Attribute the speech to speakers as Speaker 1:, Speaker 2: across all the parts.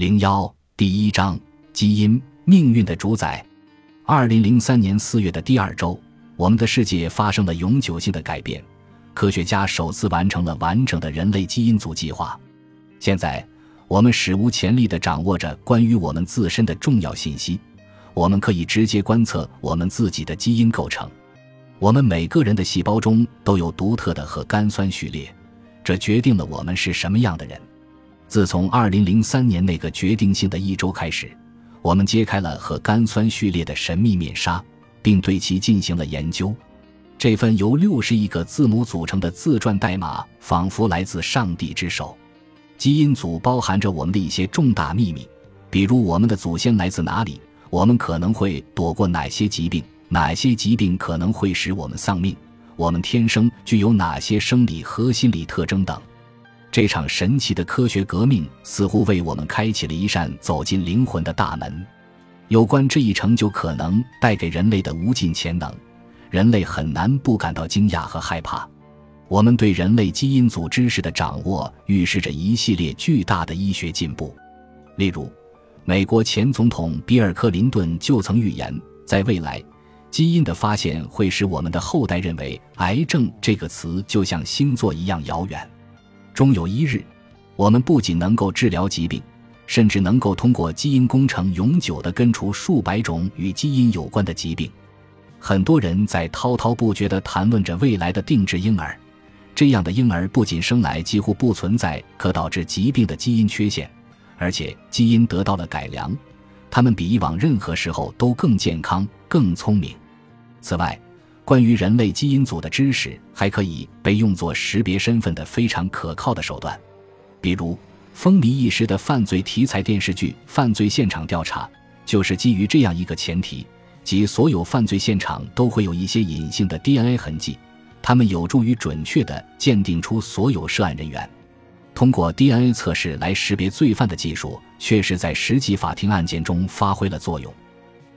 Speaker 1: 零幺第一章基因命运的主宰。二零零三年四月的第二周，我们的世界发生了永久性的改变。科学家首次完成了完整的人类基因组计划。现在，我们史无前例地掌握着关于我们自身的重要信息。我们可以直接观测我们自己的基因构成。我们每个人的细胞中都有独特的核苷酸序列，这决定了我们是什么样的人。自从2003年那个决定性的一周开始，我们揭开了和苷酸序列的神秘面纱，并对其进行了研究。这份由六十亿个字母组成的自传代码，仿佛来自上帝之手。基因组包含着我们的一些重大秘密，比如我们的祖先来自哪里，我们可能会躲过哪些疾病，哪些疾病可能会使我们丧命，我们天生具有哪些生理和心理特征等。这场神奇的科学革命似乎为我们开启了一扇走进灵魂的大门。有关这一成就可能带给人类的无尽潜能，人类很难不感到惊讶和害怕。我们对人类基因组知识的掌握预示着一系列巨大的医学进步。例如，美国前总统比尔·克林顿就曾预言，在未来，基因的发现会使我们的后代认为“癌症”这个词就像星座一样遥远。终有一日，我们不仅能够治疗疾病，甚至能够通过基因工程永久地根除数百种与基因有关的疾病。很多人在滔滔不绝地谈论着未来的定制婴儿，这样的婴儿不仅生来几乎不存在可导致疾病的基因缺陷，而且基因得到了改良，他们比以往任何时候都更健康、更聪明。此外，关于人类基因组的知识还可以被用作识别身份的非常可靠的手段，比如风靡一时的犯罪题材电视剧《犯罪现场调查》就是基于这样一个前提，即所有犯罪现场都会有一些隐性的 DNA 痕迹，它们有助于准确地鉴定出所有涉案人员。通过 DNA 测试来识别罪犯的技术，确实在实际法庭案件中发挥了作用。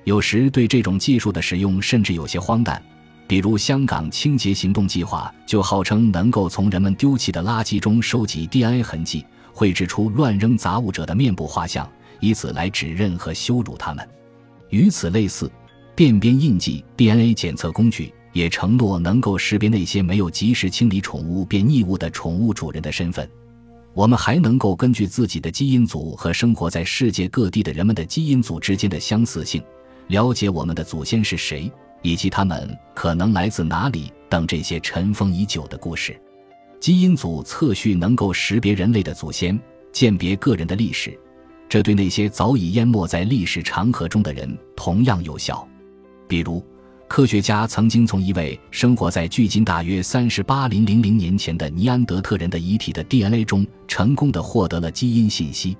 Speaker 1: 有时对这种技术的使用甚至有些荒诞。比如，香港清洁行动计划就号称能够从人们丢弃的垃圾中收集 DNA 痕迹，绘制出乱扔杂物者的面部画像，以此来指认和羞辱他们。与此类似，便便印记 DNA 检测工具也承诺能够识别那些没有及时清理宠物便溺物的宠物主人的身份。我们还能够根据自己的基因组和生活在世界各地的人们的基因组之间的相似性，了解我们的祖先是谁。以及他们可能来自哪里等这些尘封已久的故事，基因组测序能够识别人类的祖先，鉴别个人的历史，这对那些早已淹没在历史长河中的人同样有效。比如，科学家曾经从一位生活在距今大约三十八零零零年前的尼安德特人的遗体的 DNA 中，成功的获得了基因信息。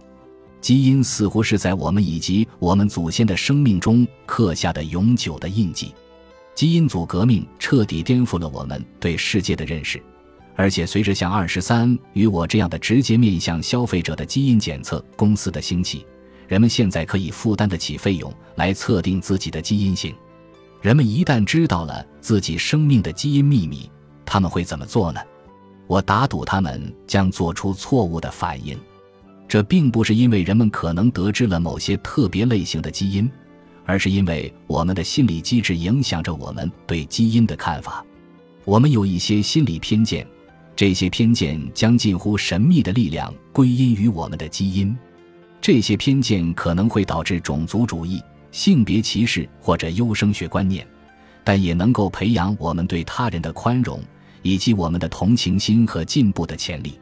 Speaker 1: 基因似乎是在我们以及我们祖先的生命中刻下的永久的印记。基因组革命彻底颠覆了我们对世界的认识，而且随着像二十三与我这样的直接面向消费者的基因检测公司的兴起，人们现在可以负担得起费用来测定自己的基因型。人们一旦知道了自己生命的基因秘密，他们会怎么做呢？我打赌他们将做出错误的反应。这并不是因为人们可能得知了某些特别类型的基因。而是因为我们的心理机制影响着我们对基因的看法，我们有一些心理偏见，这些偏见将近乎神秘的力量归因于我们的基因，这些偏见可能会导致种族主义、性别歧视或者优生学观念，但也能够培养我们对他人的宽容以及我们的同情心和进步的潜力。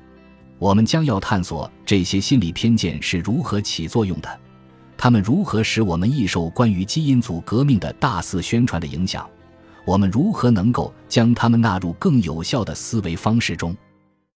Speaker 1: 我们将要探索这些心理偏见是如何起作用的。他们如何使我们易受关于基因组革命的大肆宣传的影响？我们如何能够将他们纳入更有效的思维方式中？